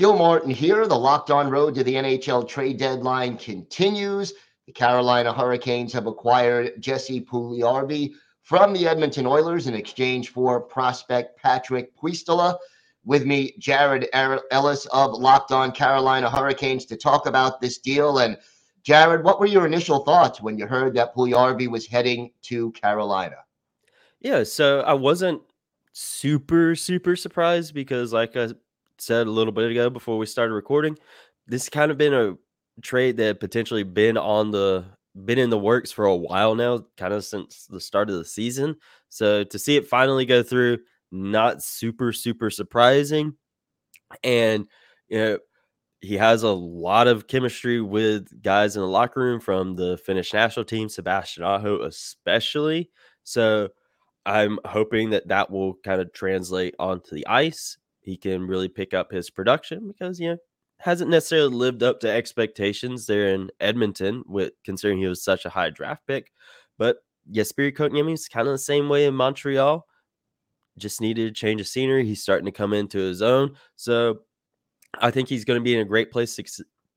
Gil Martin here. The locked on road to the NHL trade deadline continues. The Carolina Hurricanes have acquired Jesse Puljujarvi from the Edmonton Oilers in exchange for prospect Patrik Puistola. With me, Jared er-, Ellis of Locked On Carolina Hurricanes to talk about this deal. And Jared, what were your initial thoughts when you heard that Puljujarvi was heading to Carolina? Yeah, so I wasn't super super surprised because, like I said a little bit ago before we started recording, this has kind of been a trade that potentially been on the been in the works for a while now, kind of since the start of the season. So to see it finally go through, not super super surprising, and you know he has a lot of chemistry with guys in the locker room from the Finnish national team, Sebastian Aho especially. So I'm hoping that that will kind of translate onto the ice. He can really pick up his production because you know hasn't necessarily lived up to expectations there in Edmonton, with considering he was such a high draft pick. But Jesperi Kotkaniemi is kind of the same way in Montreal. Just needed a change of scenery. He's starting to come into his own. So I think he's going to be in a great place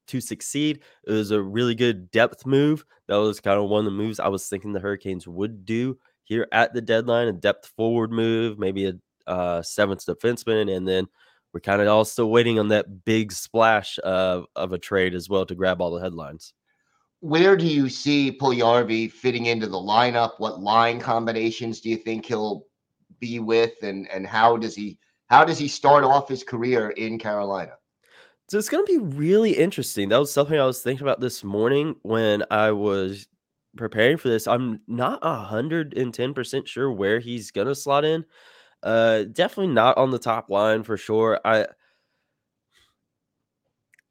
to succeed. It was a really good depth move. That was kind of one of the moves I was thinking the Hurricanes would do here at the deadline a depth forward move, maybe a uh, seventh defenseman, and then we're kind of all still waiting on that big splash of, of a trade as well to grab all the headlines. Where do you see Puljujarvi fitting into the lineup? What line combinations do you think he'll be with, and and how does he how does he start off his career in Carolina? So it's going to be really interesting. That was something I was thinking about this morning when I was preparing for this. I'm not 110% sure where he's going to slot in. Uh definitely not on the top line for sure. I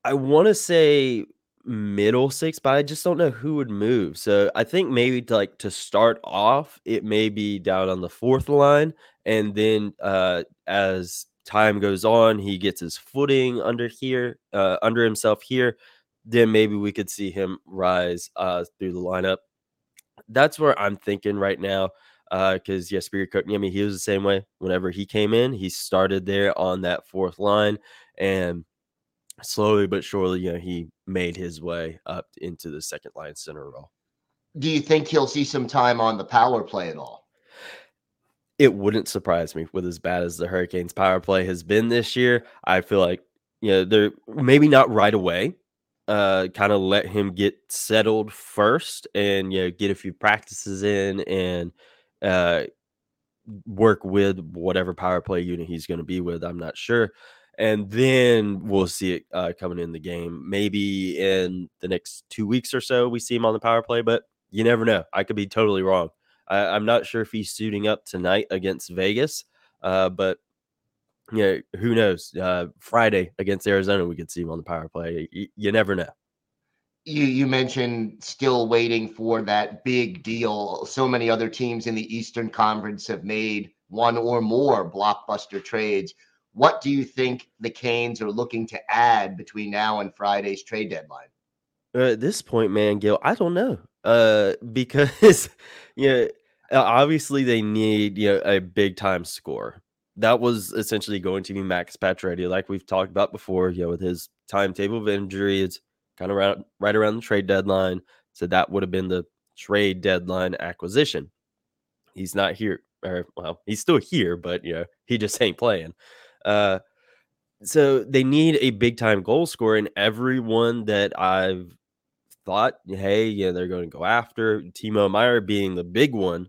I want to say middle six, but I just don't know who would move. So I think maybe to like to start off, it may be down on the fourth line, and then uh as time goes on, he gets his footing under here, uh, under himself here, then maybe we could see him rise uh, through the lineup. That's where I'm thinking right now. Because uh, I mean, he was the same way. Whenever he came in, he started there on that fourth line, and slowly but surely, you know, he made his way up into the second line center role. Do you think he'll see some time on the power play at all? it wouldn't surprise me with as bad as the Hurricanes power play has been this year. I feel like, you know, they're maybe not right away. Uh, kind of let him get settled first and you know get a few practices in and uh work with whatever power play unit he's going to be with. I'm not sure. And then we'll see it uh, coming in the game. Maybe in the next two weeks or so, we see him on the power play, but you never know. I could be totally wrong. I, am not sure if he's suiting up tonight against Vegas, uh, but yeah, who knows? Uh, Friday against Arizona, we could see him on the power play. You, you never know. You, you mentioned still waiting for that big deal. So many other teams in the Eastern Conference have made one or more blockbuster trades. What do you think the Canes are looking to add between now and Friday's trade deadline? Uh, at this point, man, Gil, I don't know. Uh, because you know, obviously they need you know a big time score. That was essentially going to be Max Pacioretty, like we've talked about before. You know, with his timetable of injury, it's kind of around, right around the trade deadline. So that would have been the trade deadline acquisition. He's not here, or well, he's still here, but you know, he just ain't playing. Uh, so they need a big time goal scorer, and everyone that I've thought, hey, yeah, they're going to go after Timo Meier being the big one.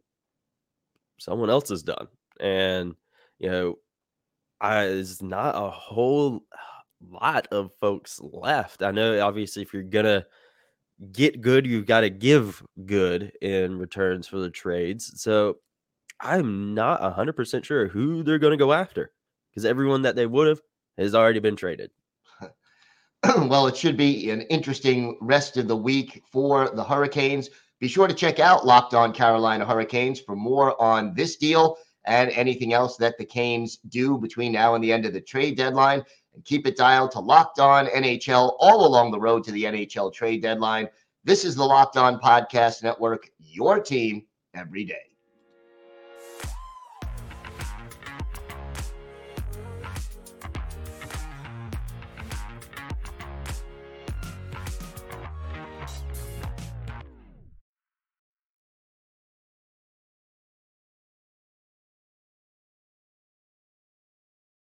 Someone else is done, and you know, I there's not a whole lot of folks left. I know, obviously, if you're gonna get good, you've got to give good in returns for the trades. So I'm not 100% sure who they're going to go after because everyone that they would have has already been traded. well, it should be an interesting rest of the week for the Hurricanes. Be sure to check out Locked On Carolina Hurricanes for more on this deal and anything else that the Canes do between now and the end of the trade deadline. And keep it dialed to Locked On NHL all along the road to the NHL trade deadline. This is the Locked On Podcast Network, your team every day.